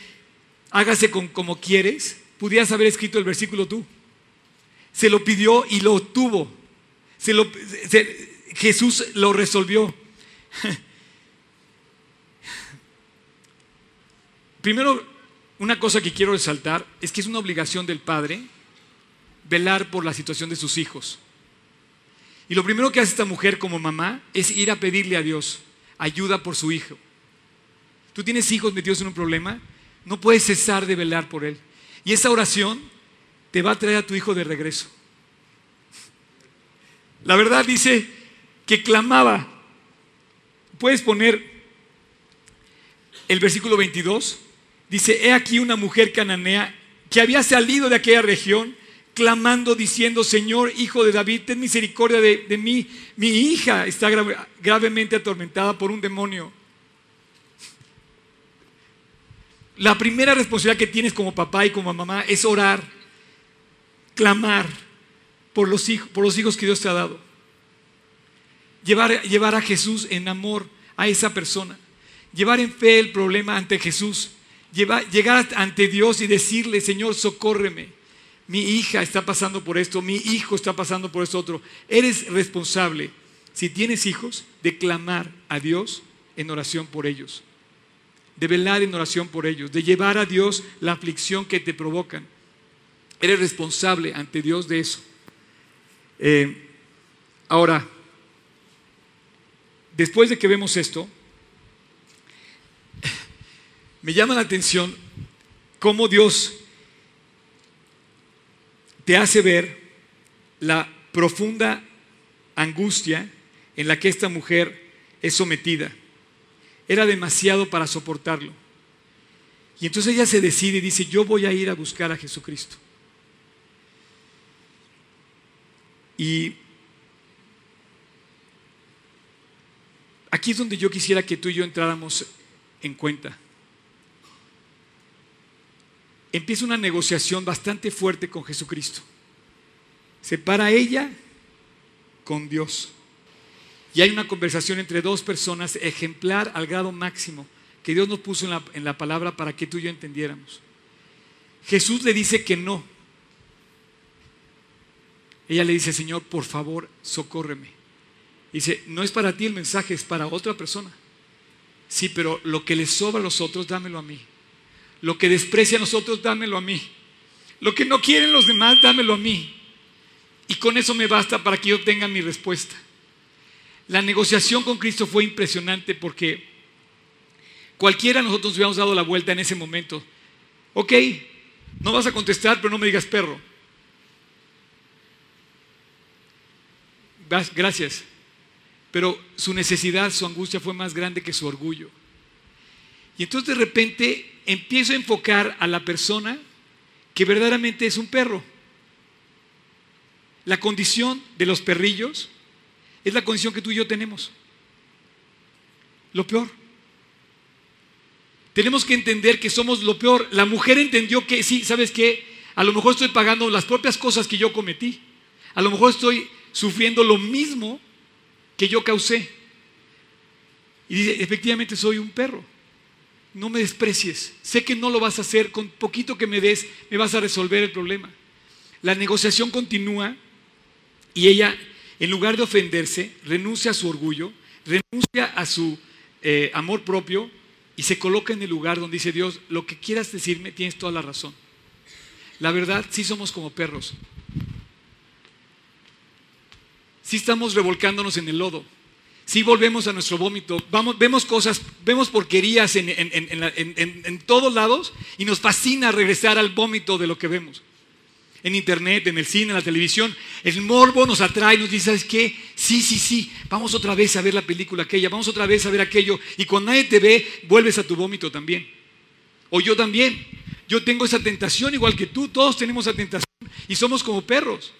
hágase con, como quieres, pudieras haber escrito el versículo tú se lo pidió y lo obtuvo. Se lo, Jesús lo resolvió. Primero, una cosa que quiero resaltar es que es una obligación del padre velar por la situación de sus hijos. Y lo primero que hace esta mujer como mamá es ir a pedirle a Dios ayuda por su hijo. Tú tienes hijos metidos en un problema, no puedes cesar de velar por él. Y esa oración te va a traer a tu hijo de regreso. La verdad dice que clamaba. Puedes poner el versículo 22. Dice, he aquí una mujer cananea que había salido de aquella región, clamando, diciendo, Señor, hijo de David, ten misericordia de, mí. Mi hija está gravemente atormentada por un demonio. La primera responsabilidad que tienes como papá y como mamá es orar, clamar por los hijos, por los hijos que Dios te ha dado. Llevar, llevar a Jesús en amor a esa persona. Llevar en fe el problema ante Jesús. llegar ante Dios y decirle, Señor, socórreme mi hija está pasando por esto, mi hijo está pasando por esto otro. Eres responsable, si tienes hijos, de clamar a Dios en oración por ellos, de velar en oración por ellos, de llevar a Dios la aflicción que te provocan. Eres responsable ante Dios de eso. Eh, ahora, después de que vemos esto, me llama la atención cómo Dios te hace ver la profunda angustia en la que esta mujer es sometida. Era demasiado para soportarlo. Y entonces ella se decide y dice, yo voy a ir a buscar a Jesucristo. Y aquí es donde yo quisiera que tú y yo entráramos en cuenta empieza una negociación bastante fuerte con Jesucristo. Separa ella con Dios. Y hay una conversación entre dos personas ejemplar al grado máximo que Dios nos puso en la, en la palabra para que tú y yo entendiéramos. Jesús le dice que no. Ella le dice, Señor, por favor, socórreme. Dice, no es para ti el mensaje, es para otra persona. Sí, pero lo que le sobra a los otros, dámelo a mí. Lo que desprecia a nosotros, dámelo a mí. Lo que no quieren los demás, dámelo a mí. Y con eso me basta para que yo tenga mi respuesta. La negociación con Cristo fue impresionante porque cualquiera de nosotros nos hubiéramos dado la vuelta en ese momento. Ok, no vas a contestar, pero no me digas perro. Gracias. Pero su necesidad, su angustia fue más grande que su orgullo. Y entonces de repente empiezo a enfocar a la persona que verdaderamente es un perro. La condición de los perrillos es la condición que tú y yo tenemos. Lo peor. Tenemos que entender que somos lo peor. La mujer entendió que sí, ¿sabes qué? A lo mejor estoy pagando las propias cosas que yo cometí. A lo mejor estoy sufriendo lo mismo que yo causé. Y dice, efectivamente soy un perro no me desprecies. Sé que no lo vas a hacer, con poquito que me des, me vas a resolver el problema. La negociación continúa y ella, en lugar de ofenderse, renuncia a su orgullo, renuncia a su eh, amor propio y se coloca en el lugar donde dice Dios, lo que quieras decirme, tienes toda la razón. La verdad, sí somos como perros. Sí estamos revolcándonos en el lodo si volvemos a nuestro vómito, vamos, vemos cosas, vemos porquerías en, en, todos lados y nos fascina regresar al vómito de lo que vemos. En internet, en el cine, en la televisión, el morbo nos atrae, nos dice, ¿sabes qué? Sí, sí, sí, vamos otra vez a ver la película aquella, vamos otra vez a ver aquello, y cuando nadie te ve, vuelves a tu vómito también. O yo también. Yo tengo esa tentación igual que tú, todos tenemos esa tentación y somos como perros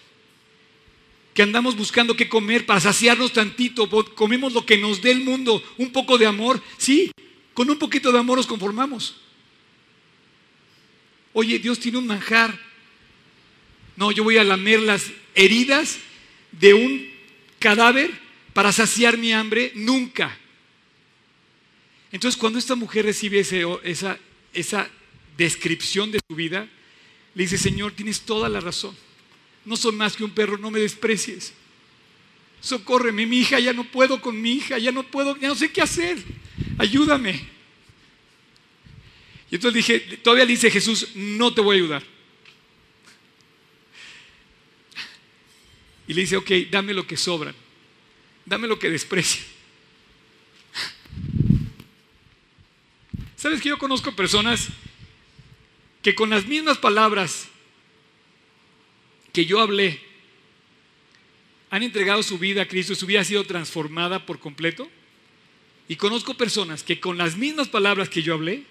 que andamos buscando qué comer para saciarnos tantito, comemos lo que nos dé el mundo, un poco de amor, sí, con un poquito de amor nos conformamos. Oye, Dios tiene un manjar. No, yo voy a lamer las heridas de un cadáver para saciar mi hambre, nunca. Entonces, cuando esta mujer recibe esa, esa descripción de su vida, le dice, Señor, tienes toda la razón no soy más que un perro, no me desprecies. Socórreme, mi hija, ya no puedo con mi hija, ya no puedo, ya no sé qué hacer. Ayúdame. Y entonces dije, todavía le dice Jesús, no te voy a ayudar. Y le dice, ok, dame lo que sobra, dame lo que desprecia. ¿Sabes que yo conozco personas que con las mismas palabras que yo hablé han entregado su vida a Cristo, su vida ha sido transformada por completo. Y conozco personas que con las mismas palabras que yo hablé,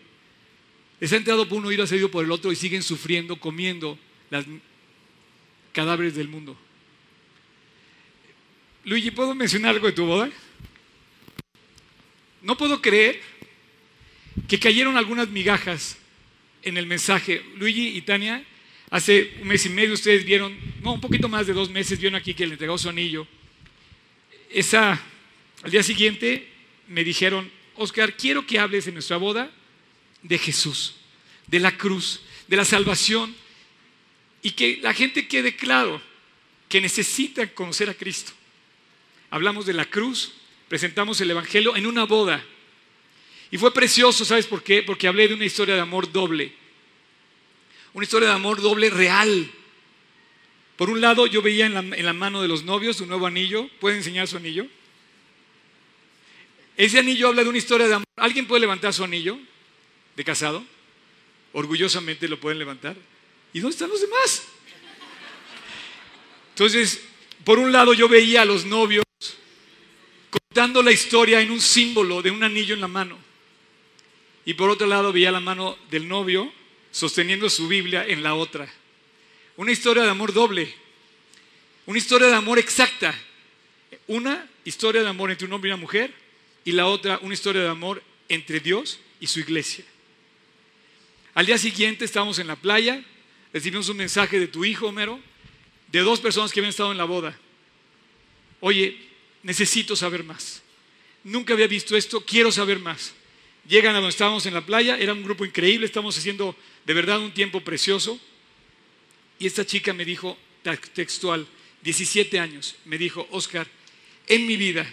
les ha entrado por un oído, ha salido por el otro y siguen sufriendo, comiendo las, cadáveres del mundo. Luigi, ¿puedo mencionar algo de tu boda? No puedo creer que cayeron algunas migajas en el mensaje. Luigi y Tania, hace un mes y medio ustedes vieron, no, un poquito más de dos meses, vieron aquí que le entregó su anillo. Esa, al día siguiente me dijeron, Oscar, quiero que hables en nuestra boda de Jesús, de la cruz, de la salvación, y que la gente quede claro que necesita conocer a Cristo. Hablamos de la cruz, presentamos el Evangelio en una boda. Y fue precioso, ¿sabes por qué? Porque hablé de una historia de amor doble. Una historia de amor doble real. Por un lado, yo veía en la, mano de los novios un nuevo anillo. ¿Puede enseñar su anillo? Ese anillo habla de una historia de amor. ¿Alguien puede levantar su anillo de casado? Orgullosamente lo pueden levantar. ¿Y dónde están los demás? Entonces, por un lado yo veía a los novios contando la historia en un símbolo de un anillo en la mano. Y por otro lado veía la mano del novio sosteniendo su Biblia en la otra. Una historia de amor doble. Una historia de amor exacta. Una historia de amor entre un hombre y una mujer y la otra una historia de amor entre Dios y su iglesia. Al día siguiente estábamos en la playa, recibimos un mensaje de tu hijo, Homero, de dos personas que habían estado en la boda. Oye, necesito saber más. Nunca había visto esto, quiero saber más. Llegan a donde estábamos en la playa, era un grupo increíble, estamos haciendo de verdad un tiempo precioso. Y esta chica me dijo, textual, 17 años, me dijo, Oscar, en mi vida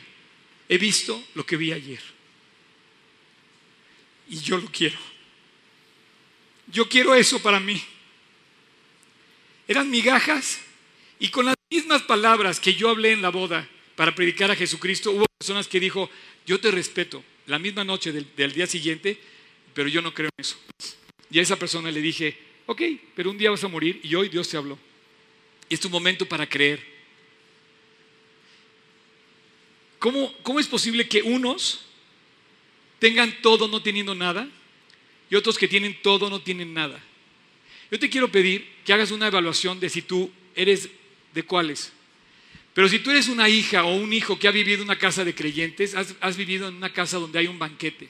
he visto lo que vi ayer. Y yo lo quiero. Yo quiero eso para mí. Eran migajas y con las mismas palabras que yo hablé en la boda para predicar a Jesucristo, hubo personas que dijo, yo te respeto, la misma noche del, día siguiente, pero yo no creo en eso. Y a esa persona le dije, ok, pero un día vas a morir y hoy Dios te habló. Y es tu momento para creer. ¿Cómo, es posible que unos tengan todo no teniendo nada y otros que tienen todo no tienen nada? Yo te quiero pedir que hagas una evaluación de si tú eres de cuáles. Pero si tú eres una hija o un hijo que ha vivido en una casa de creyentes, has, vivido en una casa donde hay un banquete.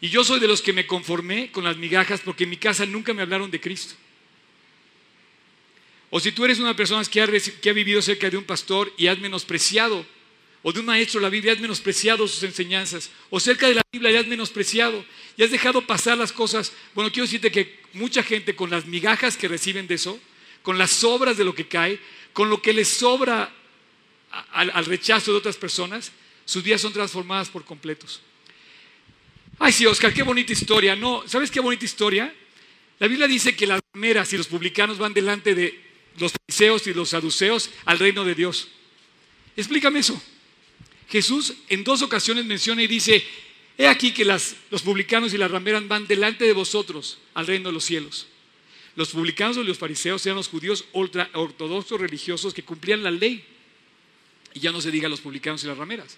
Y yo soy de los que me conformé con las migajas porque en mi casa nunca me hablaron de Cristo. O si tú eres una persona que ha, vivido cerca de un pastor y has menospreciado o de un maestro la Biblia, has menospreciado sus enseñanzas, o cerca de la Biblia ya has menospreciado, y has dejado pasar las cosas. Bueno, quiero decirte que mucha gente con las migajas que reciben de eso, con las sobras de lo que cae, con lo que les sobra al, rechazo de otras personas, sus vidas son transformadas por completos. Ay, sí, Oscar, qué bonita historia. No, ¿sabes qué bonita historia? La Biblia dice que las rameras y los publicanos van delante de los fariseos y los saduceos al reino de Dios. Explícame eso. Jesús en dos ocasiones menciona y dice, he aquí que los publicanos y las rameras van delante de vosotros al reino de los cielos. Los publicanos y los fariseos eran los judíos ultra ortodoxos religiosos que cumplían la ley. Y ya no se diga los publicanos y las rameras.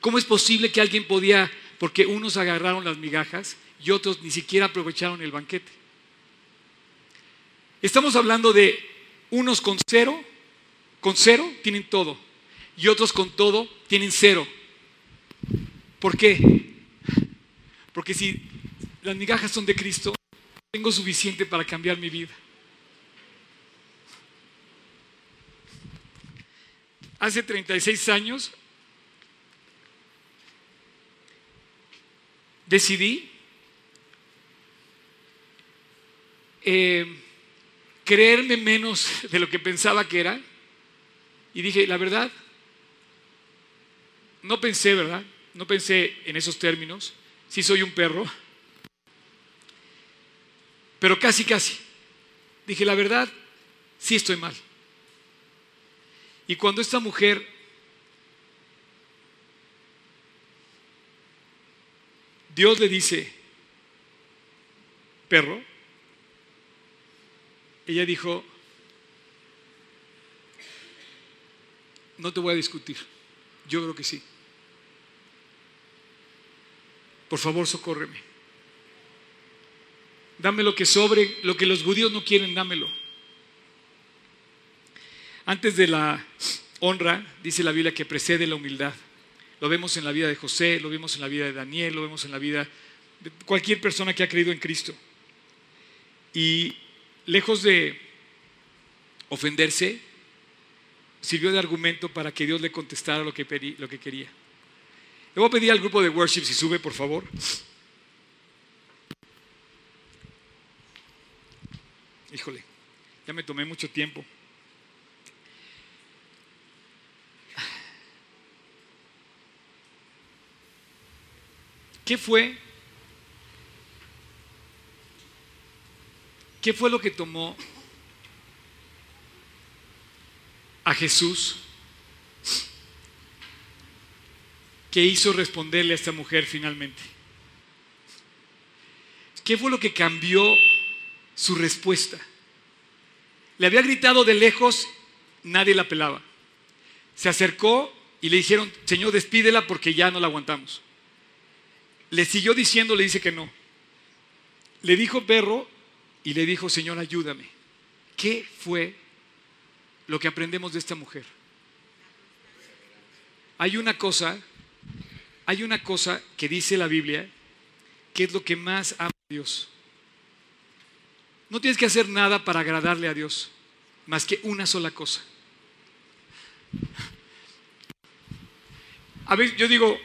¿Cómo es posible que alguien podía, porque unos agarraron las migajas y otros ni siquiera aprovecharon el banquete? Estamos hablando de unos con cero, con cero tienen todo, y otros con todo tienen cero. ¿Por qué? Porque si las migajas son de Cristo, tengo suficiente para cambiar mi vida. Hace 36 años decidí eh, creerme menos de lo que pensaba que era y dije, la verdad, no pensé, ¿verdad? No pensé en esos términos. Sí soy un perro. Pero casi, casi. Dije, la verdad, sí estoy mal. Y cuando esta mujer Dios le dice, perro, ella dijo, no te voy a discutir. Yo creo que sí. Por favor, socórreme. Dame lo que sobre, lo que los judíos no quieren, dámelo. antes de la honra, dice la Biblia que precede la humildad. Lo vemos en la vida de José, lo vemos en la vida de Daniel, lo vemos en la vida de cualquier persona que ha creído en Cristo. Y lejos de ofenderse, sirvió de argumento para que Dios le contestara lo que, lo que quería. Le voy a pedir al grupo de worship si sube, por favor. Híjole, ya me tomé mucho tiempo. ¿Qué fue? ¿Qué fue lo que tomó a Jesús que hizo responderle a esta mujer finalmente? ¿Qué fue lo que cambió su respuesta? Le había gritado de lejos, nadie la pelaba. Se acercó y le dijeron, Señor, despídela porque ya no la aguantamos. Le siguió diciendo, le dice que no. Le dijo perro y le dijo, Señor, ayúdame. ¿Qué fue lo que aprendemos de esta mujer? Hay una cosa, hay una cosa que dice la Biblia, que es lo que más ama a Dios. No tienes que hacer nada para agradarle a Dios, más que una sola cosa. A veces yo digo,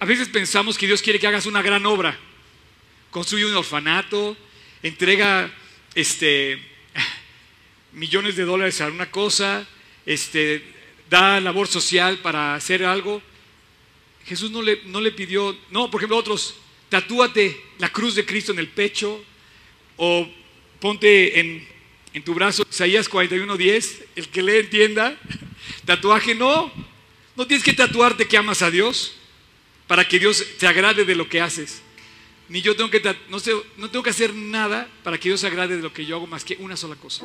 a veces pensamos que Dios quiere que hagas una gran obra. Construye un orfanato, entrega este, millones de dólares a una cosa, este, da labor social para hacer algo. Jesús no le, no le pidió, no, por ejemplo, otros, tatúate la cruz de Cristo en el pecho o ponte en, en tu brazo Isaías 41:10, el que le entienda, tatuaje no, no tienes que tatuarte que amas a Dios para que Dios te agrade de lo que haces. Ni yo tengo que, no, no tengo que hacer nada para que Dios se agrade de lo que yo hago más que una sola cosa.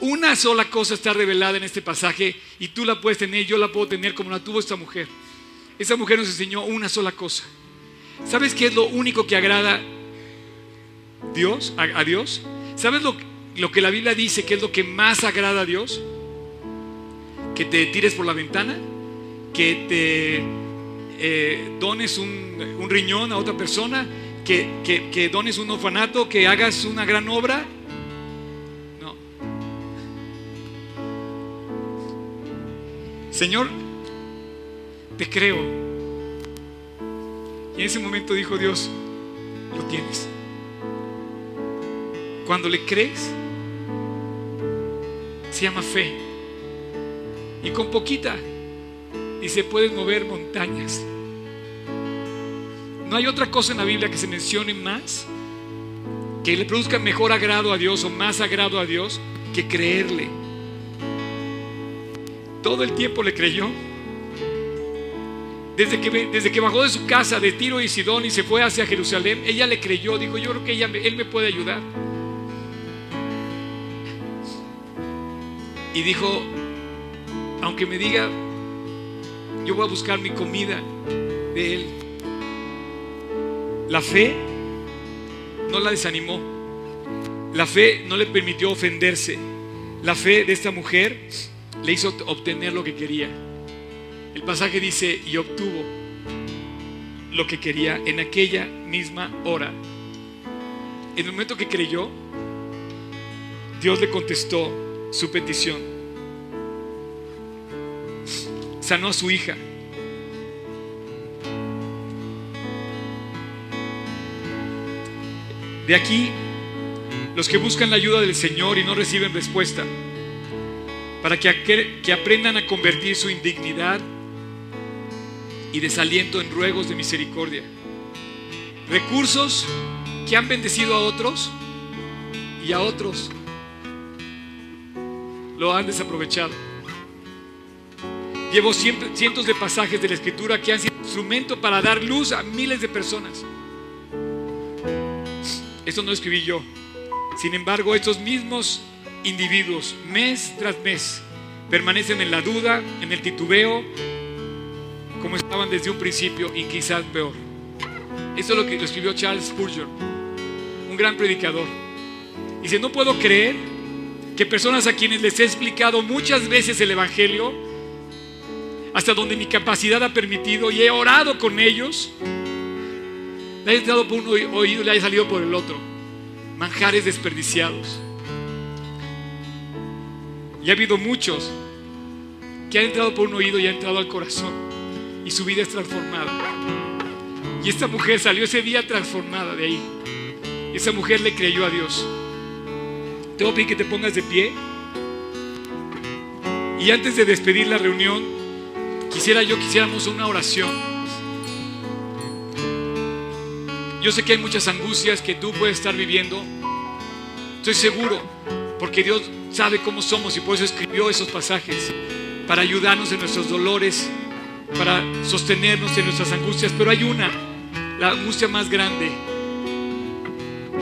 Una sola cosa está revelada en este pasaje y tú la puedes tener, yo la puedo tener como la tuvo esta mujer. Esa mujer nos enseñó una sola cosa. ¿Sabes qué es lo único que agrada Dios, a, Dios? ¿Sabes lo, lo que la Biblia dice que es lo que más agrada a Dios? Que te tires por la ventana, que te eh, dones un, riñón a otra persona, que, que dones un orfanato, que hagas una gran obra. No. Señor, te creo. Y en ese momento dijo Dios, lo tienes. Cuando le crees, se llama fe. Y con poquita y se pueden mover montañas. No hay otra cosa en la Biblia que se mencione más, que le produzca mejor agrado a Dios o más agrado a Dios que creerle. Todo el tiempo le creyó. Desde que, desde que bajó de su casa de Tiro y Sidón y se fue hacia Jerusalén, ella le creyó, dijo, yo creo que ella, él me puede ayudar. Y dijo, aunque me diga yo voy a buscar mi comida de Él. La fe no la desanimó. La fe no le permitió ofenderse. La fe de esta mujer le hizo obtener lo que quería. El pasaje dice, y obtuvo lo que quería en aquella misma hora. En el momento que creyó, Dios le contestó su petición. sanó a su hija. De aquí, los que buscan la ayuda del Señor y no reciben respuesta, para que, que aprendan a convertir su indignidad y desaliento en ruegos de misericordia. Recursos que han bendecido a otros y a otros lo han desaprovechado. Llevo cientos de pasajes de la escritura que han sido instrumento para dar luz a miles de personas. Esto no escribí yo. Sin embargo, estos mismos individuos, mes tras mes, permanecen en la duda, en el titubeo, como estaban desde un principio y quizás peor. Esto es lo que escribió Charles Spurgeon, un gran predicador. Dice, no puedo creer que personas a quienes les he explicado muchas veces el Evangelio, hasta donde mi capacidad ha permitido y he orado con ellos, le haya entrado por un oído y le haya salido por el otro. Manjares desperdiciados. Y ha habido muchos que han entrado por un oído y han entrado al corazón y su vida es transformada. Y esta mujer salió ese día transformada de ahí. Esa mujer le creyó a Dios. Te voy a pedir que te pongas de pie. Y antes de despedir la reunión, quisiera yo quisiéramos una oración. Yo sé que hay muchas angustias que tú puedes estar viviendo. Estoy seguro, porque Dios sabe cómo somos y por eso escribió esos pasajes, para ayudarnos en nuestros dolores, para sostenernos en nuestras angustias. Pero hay una, la angustia más grande,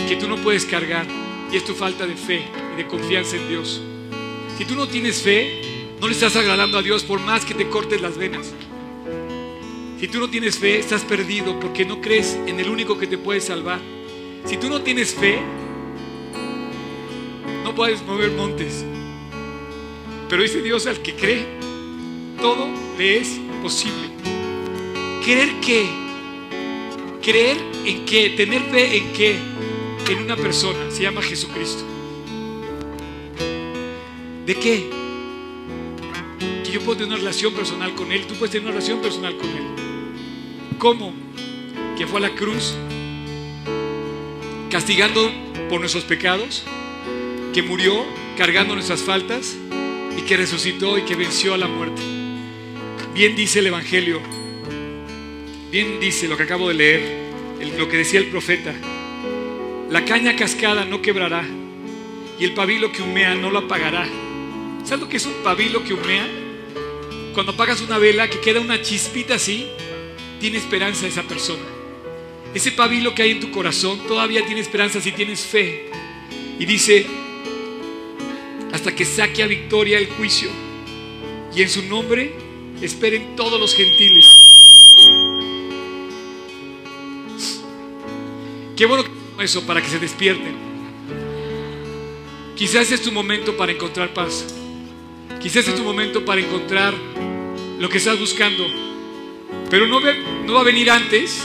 que tú no puedes cargar, y es tu falta de fe y de confianza en Dios. Si tú no tienes fe, no le estás agradando a Dios por más que te cortes las venas. Si tú no tienes fe, estás perdido porque no crees en el único que te puede salvar. Si tú no tienes fe, no puedes mover montes. Pero dice Dios al que cree, todo le es posible. ¿Creer qué? ¿Creer en qué? ¿Tener fe en qué? En una persona, se llama Jesucristo. ¿De qué? Que yo puedo tener una relación personal con Él, tú puedes tener una relación personal con Él. ¿Cómo? Que fue a la cruz castigando por nuestros pecados, que murió cargando nuestras faltas y que resucitó y que venció a la muerte. Bien dice el Evangelio, bien dice lo que acabo de leer, lo que decía el profeta. La caña cascada no quebrará y el pabilo que humea no lo apagará. ¿Sabes lo que es un pabilo que humea? Cuando apagas una vela que queda una chispita así, tiene esperanza esa persona. Ese pabilo que hay en tu corazón todavía tiene esperanza si tienes fe. Y dice, hasta que saque a victoria el juicio. Y en su nombre esperen todos los gentiles. Qué bueno eso para que se despierten. Quizás es tu momento para encontrar paz. Quizás es tu momento para encontrar lo que estás buscando. Pero no, va a venir antes.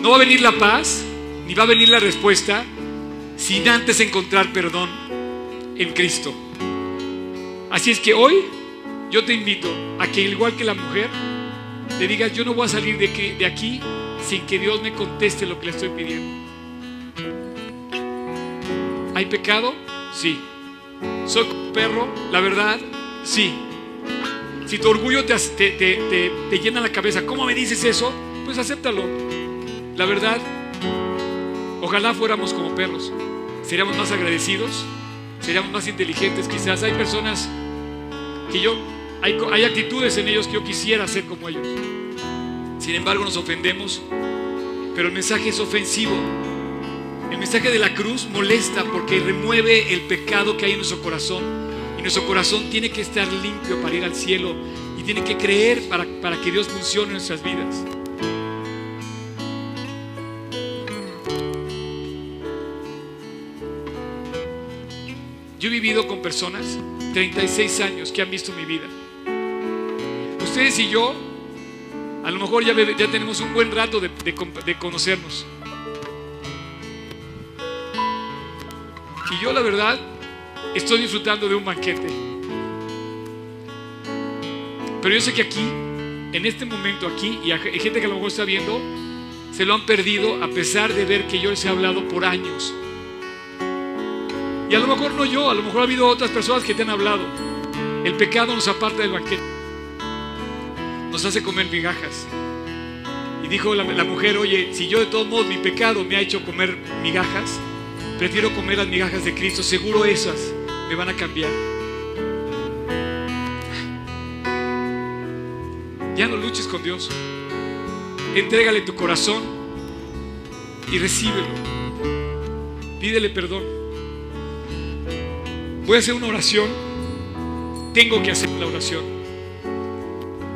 No va a venir la paz, ni va a venir la respuesta, sin antes encontrar perdón en Cristo. Así es que hoy yo te invito a que igual que la mujer, le digas, yo no voy a salir de aquí sin que Dios me conteste lo que le estoy pidiendo. ¿Hay pecado? Sí. ¿Soy perro? La verdad, sí. Si tu orgullo te, te, te, te, llena la cabeza, ¿cómo me dices eso? Pues acéptalo. La verdad, ojalá fuéramos como perros. Seríamos más agradecidos, seríamos más inteligentes. Quizás hay personas que yo, hay, hay actitudes en ellos que yo quisiera ser como ellos. Sin embargo, nos ofendemos, pero el mensaje es ofensivo. El mensaje de la cruz molesta porque remueve el pecado que hay en nuestro corazón. Y nuestro corazón tiene que estar limpio para ir al cielo y tiene que creer para, para que Dios funcione en nuestras vidas. Yo he vivido con personas, 36 años, que han visto mi vida. Ustedes y yo, a lo mejor ya, ya tenemos un buen rato de, de, de conocernos. Y yo la verdad estoy disfrutando de un banquete. Pero yo sé que aquí, en este momento aquí, y hay gente que a lo mejor está viendo, se lo han perdido a pesar de ver que yo les he hablado por años. Y a lo mejor no yo, a lo mejor ha habido otras personas que te han hablado. El pecado nos aparta del banquete. Nos hace comer migajas. Y dijo la, mujer, oye, si yo de todos modos mi pecado me ha hecho comer migajas, Prefiero comer las migajas de Cristo. Seguro esas me van a cambiar. Ya no luches con Dios. Entrégale tu corazón y recíbelo. Pídele perdón. Voy a hacer una oración. Tengo que hacer la oración.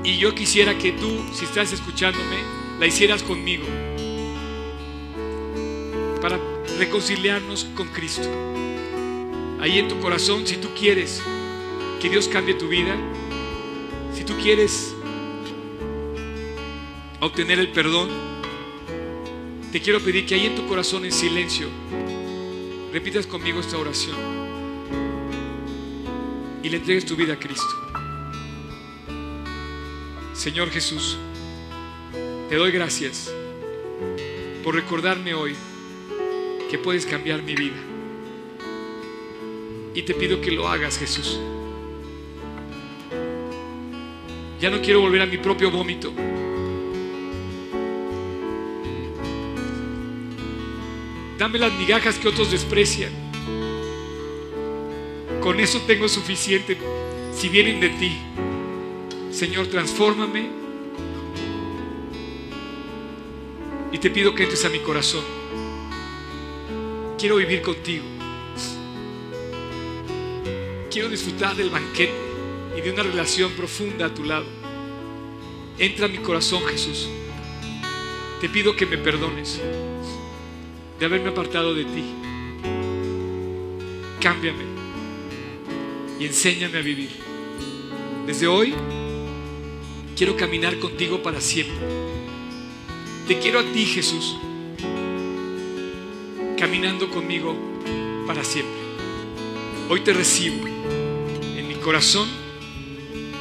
Y yo quisiera que tú, si estás escuchándome, la hicieras conmigo. Para reconciliarnos con Cristo. ahí en tu corazón, si tú quieres que Dios cambie tu vida, si tú quieres obtener el perdón, te quiero pedir que ahí en tu corazón en silencio repitas conmigo esta oración y le entregues tu vida a Cristo. Señor Jesús, te doy gracias por recordarme hoy que puedes cambiar mi vida. Y te pido que lo hagas, Jesús. Ya no quiero volver a mi propio vómito. Dame las migajas que otros desprecian. Con eso tengo suficiente si vienen de ti. Señor, transfórmame. Y te pido que entres a mi corazón. Quiero vivir contigo. Quiero disfrutar del banquete y de una relación profunda a tu lado. Entra a mi corazón, Jesús. Te pido que me perdones de haberme apartado de ti. Cámbiame y enséñame a vivir. Desde hoy quiero caminar contigo para siempre. Te quiero a ti, Jesús, caminando conmigo para siempre. Hoy te recibo en mi corazón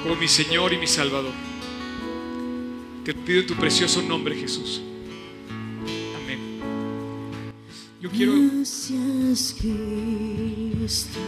como mi Señor y mi Salvador. Te pido tu precioso nombre, Jesús. Amén. Yo quiero... Gracias, Cristo.